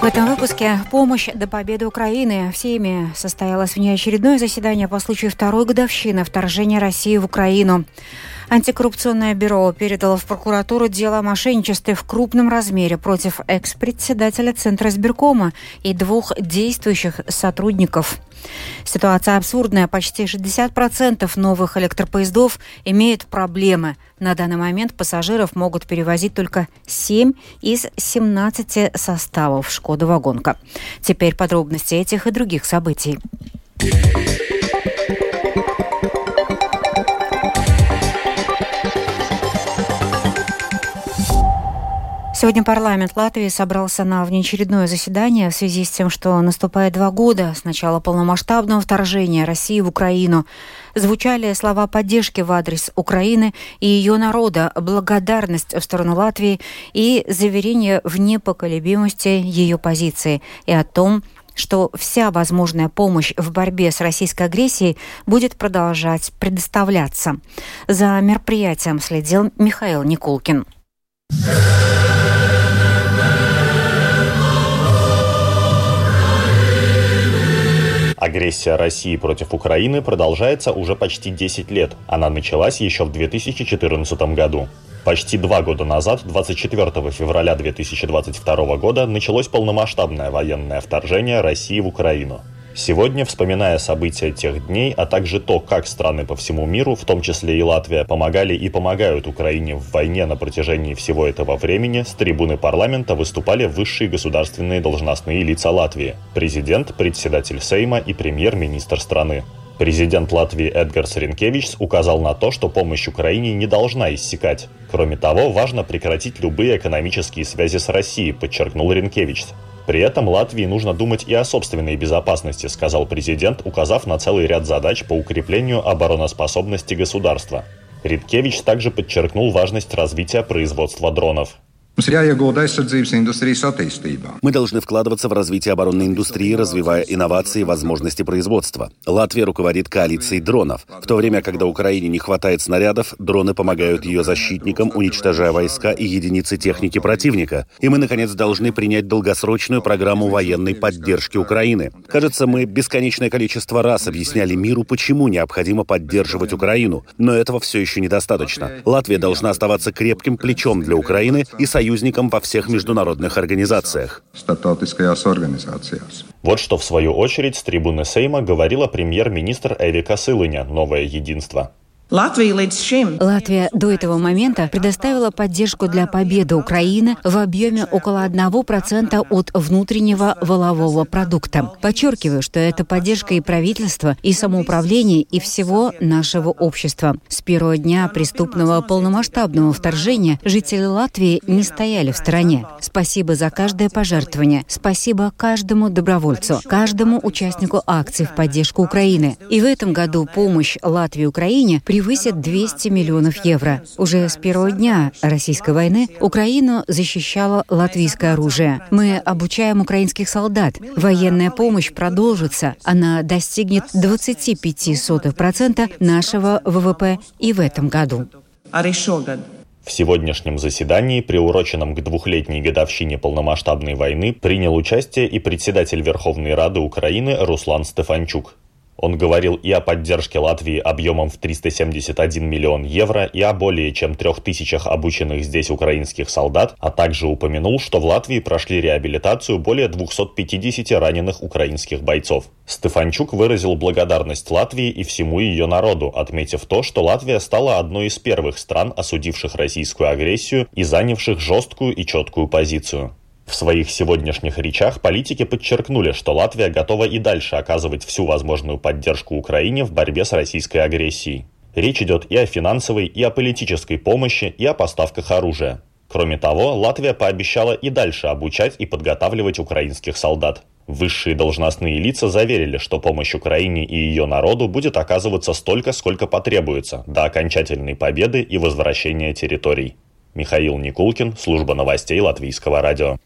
В этом выпуске помощь до победы Украины. В Сейме состоялось внеочередное заседание по случаю второй годовщины вторжения России в Украину. Антикоррупционное бюро передало в прокуратуру дело о мошенничестве в крупном размере против экс-председателя Центра избиркома и двух действующих сотрудников. Ситуация абсурдная. Почти 60% новых электропоездов имеют проблемы. На данный момент пассажиров могут перевозить только 7 из 17 составов «Шкода Вагонка». Теперь подробности этих и других событий. Сегодня парламент Латвии собрался на внеочередное заседание в связи с тем, что наступает два года с начала полномасштабного вторжения России в Украину. Звучали слова поддержки в адрес Украины и ее народа, благодарность в сторону Латвии и заверение в непоколебимости ее позиции и о том, что вся возможная помощь в борьбе с российской агрессией будет продолжать предоставляться. За мероприятием следил Михаил Никулкин. Агрессия России против Украины продолжается уже почти 10 лет. Она началась еще в 2014 году. Почти два года назад, 24 февраля 2022 года, началось полномасштабное военное вторжение России в Украину. Сегодня, вспоминая события тех дней, а также то, как страны по всему миру, в том числе и Латвия, помогали и помогают Украине в войне на протяжении всего этого времени, с трибуны парламента выступали высшие государственные должностные лица Латвии – президент, председатель Сейма и премьер-министр страны. Президент Латвии Эдгарс Ренкевич указал на то, что помощь Украине не должна иссякать. Кроме того, важно прекратить любые экономические связи с Россией, подчеркнул Ренкевич. При этом Латвии нужно думать и о собственной безопасности, сказал президент, указав на целый ряд задач по укреплению обороноспособности государства. Риткевич также подчеркнул важность развития производства дронов. Мы должны вкладываться в развитие оборонной индустрии, развивая инновации и возможности производства. Латвия руководит коалицией дронов. В то время, когда Украине не хватает снарядов, дроны помогают ее защитникам, уничтожая войска и единицы техники противника. И мы, наконец, должны принять долгосрочную программу военной поддержки Украины. Кажется, мы бесконечное количество раз объясняли миру, почему необходимо поддерживать Украину. Но этого все еще недостаточно. Латвия должна оставаться крепким плечом для Украины и союзом союзником во всех международных организациях. Вот что в свою очередь с трибуны Сейма говорила премьер-министр Эвика Сылыня «Новое единство». Латвия до этого момента предоставила поддержку для победы Украины в объеме около 1% от внутреннего волового продукта. Подчеркиваю, что это поддержка и правительства, и самоуправления, и всего нашего общества. С первого дня преступного полномасштабного вторжения жители Латвии не стояли в стороне. Спасибо за каждое пожертвование. Спасибо каждому добровольцу, каждому участнику акций в поддержку Украины. И в этом году помощь Латвии Украине при превысят 200 миллионов евро. Уже с первого дня российской войны Украину защищало латвийское оружие. Мы обучаем украинских солдат. Военная помощь продолжится. Она достигнет 25% нашего ВВП и в этом году. В сегодняшнем заседании, приуроченном к двухлетней годовщине полномасштабной войны, принял участие и председатель Верховной Рады Украины Руслан Стефанчук. Он говорил и о поддержке Латвии объемом в 371 миллион евро, и о более чем трех тысячах обученных здесь украинских солдат, а также упомянул, что в Латвии прошли реабилитацию более 250 раненых украинских бойцов. Стефанчук выразил благодарность Латвии и всему ее народу, отметив то, что Латвия стала одной из первых стран, осудивших российскую агрессию и занявших жесткую и четкую позицию. В своих сегодняшних речах политики подчеркнули, что Латвия готова и дальше оказывать всю возможную поддержку Украине в борьбе с российской агрессией. Речь идет и о финансовой, и о политической помощи, и о поставках оружия. Кроме того, Латвия пообещала и дальше обучать и подготавливать украинских солдат. Высшие должностные лица заверили, что помощь Украине и ее народу будет оказываться столько, сколько потребуется до окончательной победы и возвращения территорий. Михаил Никулкин, служба новостей Латвийского радио.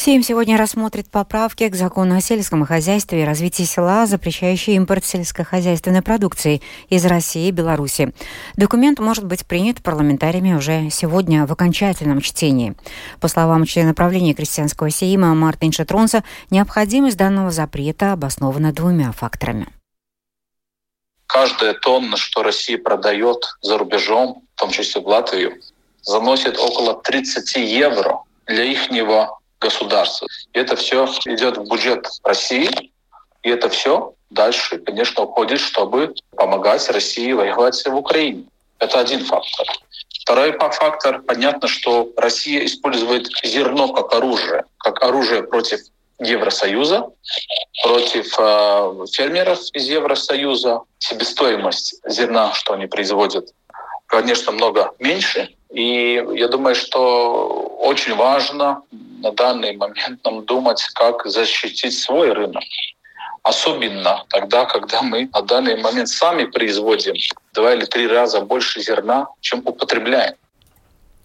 Сейм сегодня рассмотрит поправки к закону о сельском хозяйстве и развитии села, запрещающие импорт сельскохозяйственной продукции из России и Беларуси. Документ может быть принят парламентариями уже сегодня в окончательном чтении. По словам члена правления крестьянского Сейма Мартин Шатронса, необходимость данного запрета обоснована двумя факторами. Каждая тонна, что Россия продает за рубежом, в том числе в Латвию, заносит около 30 евро для ихнего государства. И это все идет в бюджет России, и это все дальше, конечно, уходит, чтобы помогать России воевать в Украине. Это один фактор. Второй фактор, понятно, что Россия использует зерно как оружие, как оружие против Евросоюза, против э, фермеров из Евросоюза. Себестоимость зерна, что они производят, конечно, много меньше. И я думаю, что очень важно на данный момент нам думать, как защитить свой рынок. Особенно тогда, когда мы на данный момент сами производим два или три раза больше зерна, чем употребляем.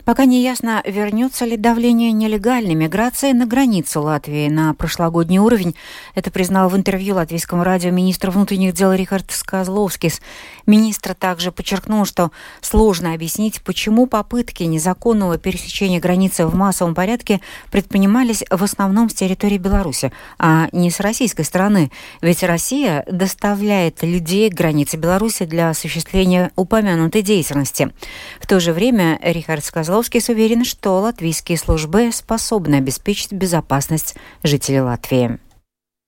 Пока не ясно, вернется ли давление нелегальной миграции на границу Латвии на прошлогодний уровень. Это признал в интервью латвийскому радио министр внутренних дел Рихард Сказловскис. Министр также подчеркнул, что сложно объяснить, почему попытки незаконного пересечения границы в массовом порядке предпринимались в основном с территории Беларуси, а не с российской стороны. Ведь Россия доставляет людей к границе Беларуси для осуществления упомянутой деятельности. В то же время Рихард сказал, Козловский уверен, что латвийские службы способны обеспечить безопасность жителей Латвии.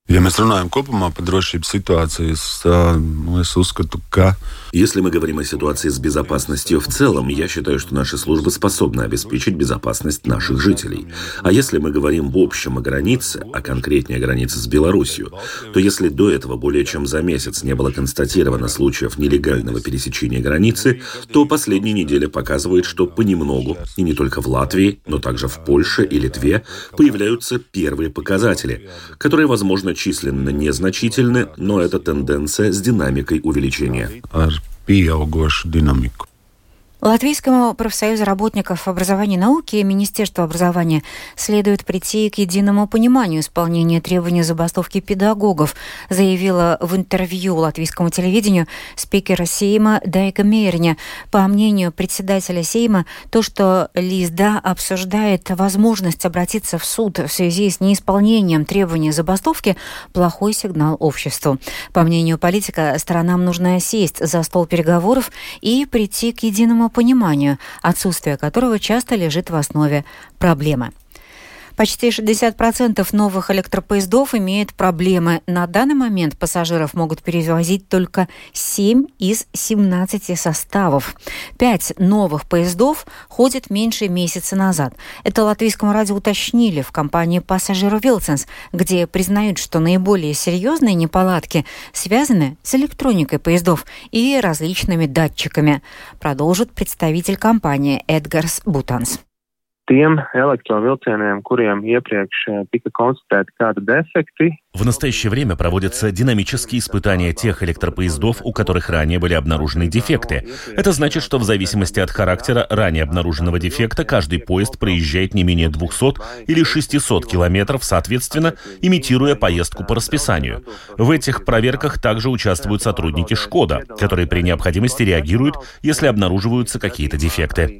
Ja mēs runājam kopumā par drošības situācijas, nu, es uzskatu, ka Если мы говорим о ситуации с безопасностью в целом, я считаю, что наши службы способны обеспечить безопасность наших жителей. А если мы говорим в общем о границе, а конкретнее о границе с Беларусью, то если до этого более чем за месяц не было констатировано случаев нелегального пересечения границы, то последняя неделя показывает, что понемногу, и не только в Латвии, но также в Польше и Литве, появляются первые показатели, которые, возможно, численно незначительны, но это тенденция с динамикой увеличения pieaugošu dinamiku. Латвийскому профсоюзу работников образования и науки и Министерству образования следует прийти к единому пониманию исполнения требований забастовки педагогов, заявила в интервью латвийскому телевидению спикера Сейма Дайка Мейерня. По мнению председателя Сейма, то, что Лизда обсуждает возможность обратиться в суд в связи с неисполнением требований забастовки, плохой сигнал обществу. По мнению политика, сторонам нужно сесть за стол переговоров и прийти к единому пониманию, отсутствие которого часто лежит в основе проблемы. Почти 60% новых электропоездов имеют проблемы. На данный момент пассажиров могут перевозить только 7 из 17 составов. Пять новых поездов ходят меньше месяца назад. Это латвийскому радио уточнили в компании «Пассажиру Вилсенс», где признают, что наиболее серьезные неполадки связаны с электроникой поездов и различными датчиками. Продолжит представитель компании Эдгарс Бутанс tiem elektrovilcieniem, kuriem iepriekš eh, tika konstatēti kādi defekti, В настоящее время проводятся динамические испытания тех электропоездов, у которых ранее были обнаружены дефекты. Это значит, что в зависимости от характера ранее обнаруженного дефекта каждый поезд проезжает не менее 200 или 600 километров, соответственно, имитируя поездку по расписанию. В этих проверках также участвуют сотрудники «Шкода», которые при необходимости реагируют, если обнаруживаются какие-то дефекты.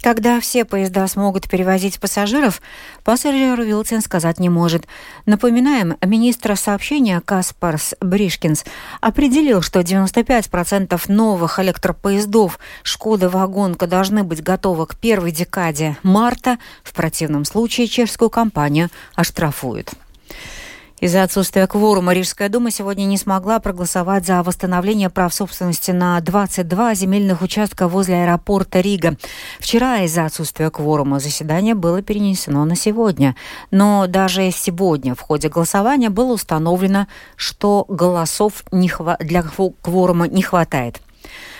Когда все поезда смогут перевозить пассажиров, пассажир Вилтин сказать не может. Напоминаем, министр сообщения Каспарс Бришкинс определил, что 95% новых электропоездов «Шкода Вагонка» должны быть готовы к первой декаде марта. В противном случае чешскую компанию оштрафуют. Из-за отсутствия кворума Рижская дума сегодня не смогла проголосовать за восстановление прав собственности на 22 земельных участка возле аэропорта Рига. Вчера из-за отсутствия кворума заседание было перенесено на сегодня. Но даже сегодня в ходе голосования было установлено, что голосов для кворума не хватает.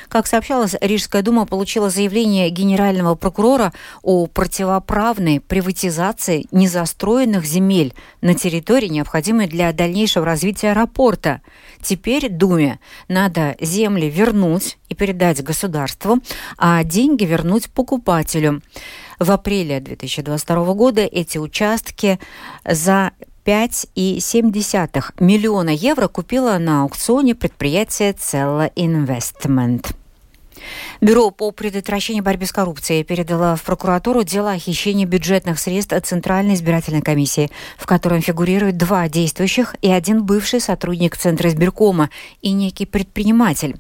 Как сообщалось, Рижская дума получила заявление генерального прокурора о противоправной приватизации незастроенных земель на территории, необходимой для дальнейшего развития аэропорта. Теперь Думе надо земли вернуть и передать государству, а деньги вернуть покупателю. В апреле 2022 года эти участки за 5,7 миллиона евро купила на аукционе предприятие Cella Investment. Бюро по предотвращению борьбы с коррупцией передало в прокуратуру дело о хищении бюджетных средств Центральной избирательной комиссии, в котором фигурируют два действующих и один бывший сотрудник Центра избиркома и некий предприниматель.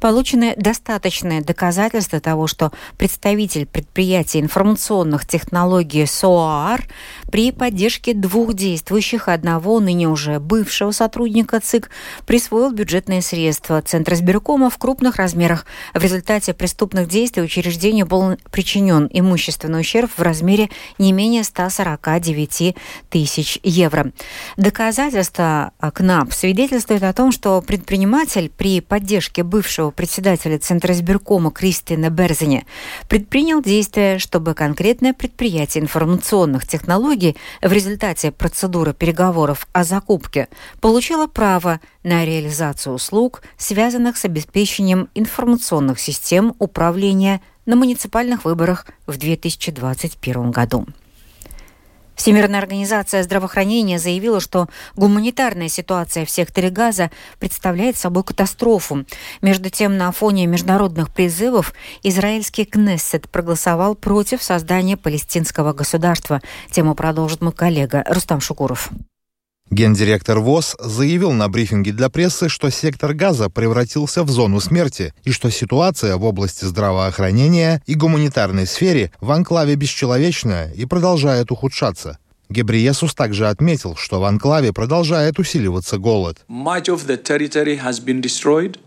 Получены достаточные доказательства того, что представитель предприятия информационных технологий СОАР при поддержке двух действующих одного ныне уже бывшего сотрудника ЦИК присвоил бюджетные средства Центра избиркома в крупных размерах. В результате преступных действий учреждению был причинен имущественный ущерб в размере не менее 149 тысяч евро. Доказательства КНАП свидетельствуют о том, что предприниматель при поддержке бывшего председателя Центра избиркома Кристина Берзини предпринял действия, чтобы конкретное предприятие информационных технологий в результате процедуры переговоров о закупке получило право на реализацию услуг, связанных с обеспечением информационных систем управления на муниципальных выборах в 2021 году. Всемирная организация здравоохранения заявила, что гуманитарная ситуация в секторе Газа представляет собой катастрофу. Между тем, на фоне международных призывов израильский Кнессет проголосовал против создания палестинского государства. Тему продолжит мой коллега Рустам Шукуров. Гендиректор ВОЗ заявил на брифинге для прессы, что сектор газа превратился в зону смерти и что ситуация в области здравоохранения и гуманитарной сфере в анклаве бесчеловечная и продолжает ухудшаться. Гебриесус также отметил, что в анклаве продолжает усиливаться голод. Much of the territory has been destroyed.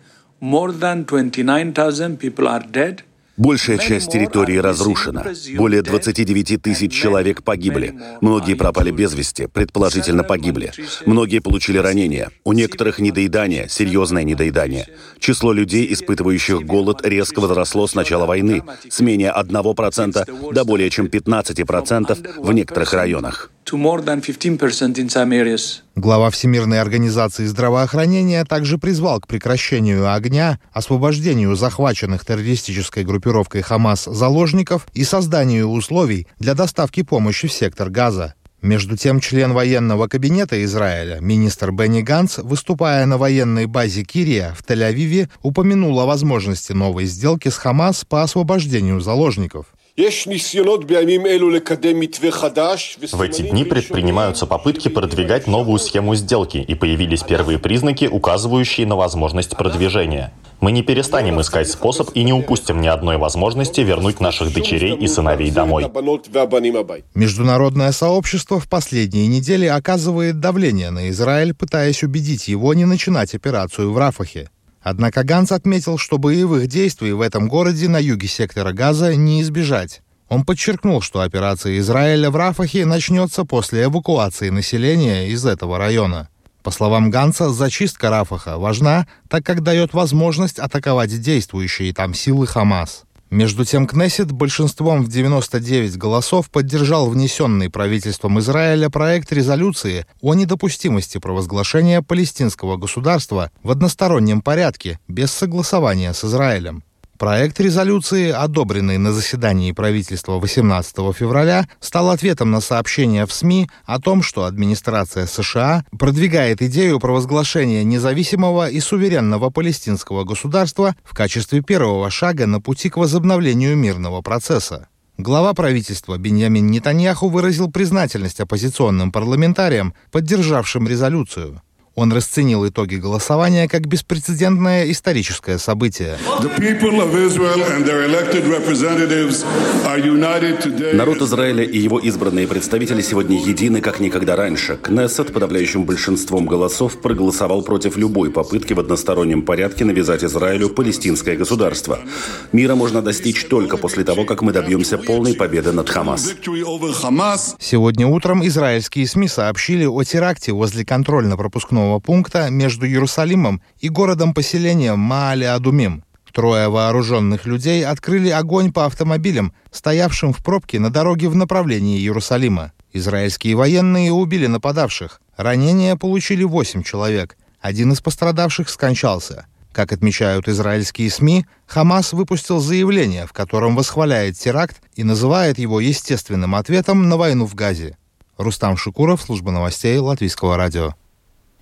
More than 29,000 people are dead. Большая часть территории разрушена. Более 29 тысяч человек погибли. Многие пропали без вести, предположительно погибли. Многие получили ранения. У некоторых недоедание, серьезное недоедание. Число людей, испытывающих голод, резко возросло с начала войны, с менее 1% до более чем 15% в некоторых районах. Глава Всемирной организации здравоохранения также призвал к прекращению огня, освобождению захваченных террористической группировкой Хамас заложников и созданию условий для доставки помощи в сектор Газа. Между тем, член военного кабинета Израиля, министр Бенни Ганс, выступая на военной базе Кирия в Тель-Авиве, упомянул о возможности новой сделки с Хамас по освобождению заложников. В эти дни предпринимаются попытки продвигать новую схему сделки, и появились первые признаки, указывающие на возможность продвижения. Мы не перестанем искать способ и не упустим ни одной возможности вернуть наших дочерей и сыновей домой. Международное сообщество в последние недели оказывает давление на Израиль, пытаясь убедить его не начинать операцию в Рафахе. Однако Ганс отметил, что боевых действий в этом городе на юге сектора Газа не избежать. Он подчеркнул, что операция Израиля в Рафахе начнется после эвакуации населения из этого района. По словам Ганса, зачистка Рафаха важна, так как дает возможность атаковать действующие там силы Хамас. Между тем, Кнессет большинством в 99 голосов поддержал внесенный правительством Израиля проект резолюции о недопустимости провозглашения палестинского государства в одностороннем порядке без согласования с Израилем. Проект резолюции, одобренный на заседании правительства 18 февраля, стал ответом на сообщения в СМИ о том, что администрация США продвигает идею провозглашения независимого и суверенного палестинского государства в качестве первого шага на пути к возобновлению мирного процесса. Глава правительства Беньямин Нетаньяху выразил признательность оппозиционным парламентариям, поддержавшим резолюцию. Он расценил итоги голосования как беспрецедентное историческое событие. Народ Израиля и его избранные представители сегодня едины как никогда раньше. Кнессет подавляющим большинством голосов проголосовал против любой попытки в одностороннем порядке навязать Израилю палестинское государство. Мира можно достичь только после того, как мы добьемся полной победы над Хамас. Сегодня утром израильские СМИ сообщили о теракте возле контрольно-пропускного пропускного пункта между Иерусалимом и городом-поселением Маале-Адумим. Трое вооруженных людей открыли огонь по автомобилям, стоявшим в пробке на дороге в направлении Иерусалима. Израильские военные убили нападавших. Ранения получили восемь человек. Один из пострадавших скончался. Как отмечают израильские СМИ, Хамас выпустил заявление, в котором восхваляет теракт и называет его естественным ответом на войну в Газе. Рустам Шукуров, служба новостей Латвийского радио.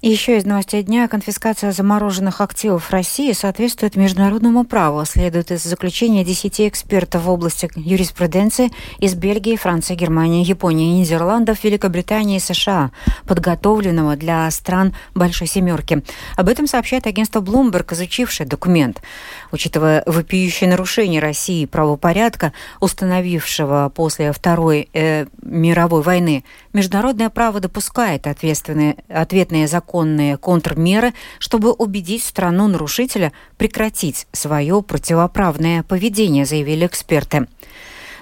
Еще из новостей дня. Конфискация замороженных активов России соответствует международному праву, следует из заключения 10 экспертов в области юриспруденции из Бельгии, Франции, Германии, Японии, Нидерландов, Великобритании и США, подготовленного для стран Большой Семерки. Об этом сообщает агентство Bloomberg, изучившее документ. Учитывая вопиющие нарушения России правопорядка, установившего после Второй э, мировой войны, международное право допускает ответственные, ответные законы законные контрмеры, чтобы убедить страну-нарушителя прекратить свое противоправное поведение, заявили эксперты.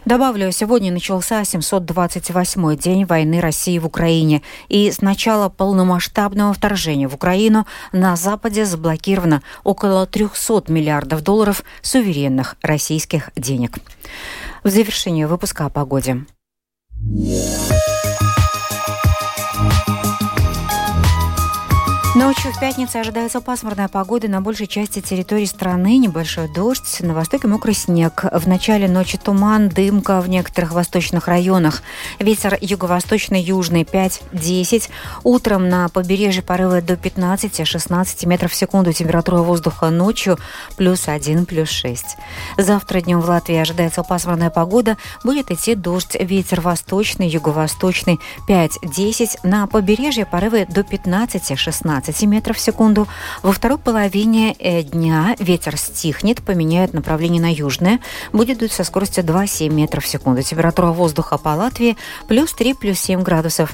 Добавлю, сегодня начался 728-й день войны России в Украине. И с начала полномасштабного вторжения в Украину на Западе заблокировано около 300 миллиардов долларов суверенных российских денег. В завершение выпуска о погоде. Ночью в пятницу ожидается пасмурная погода на большей части территории страны, небольшой дождь, на востоке мокрый снег. В начале ночи туман, дымка в некоторых восточных районах. Ветер юго-восточный, южный 5-10. Утром на побережье порывы до 15-16 метров в секунду. Температура воздуха ночью плюс 1, плюс 6. Завтра днем в Латвии ожидается пасмурная погода. Будет идти дождь, ветер восточный, юго-восточный 5-10. На побережье порывы до 15-16 15 метров в секунду. Во второй половине э, дня ветер стихнет, поменяет направление на южное. Будет дуть со скоростью 2,7 метров в секунду. Температура воздуха по Латвии плюс 3, плюс 7 градусов.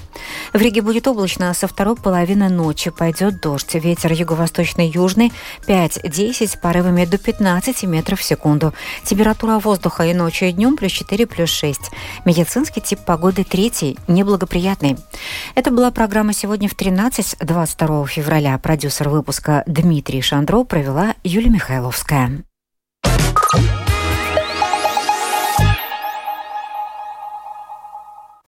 В Риге будет облачно, со второй половины ночи пойдет дождь. Ветер юго-восточный южный 5-10, порывами до 15 метров в секунду. Температура воздуха и ночью и днем плюс 4, плюс 6. Медицинский тип погоды третий, неблагоприятный. Это была программа «Сегодня в 13» 22 февраля февраля продюсер выпуска Дмитрий Шандро провела Юлия Михайловская.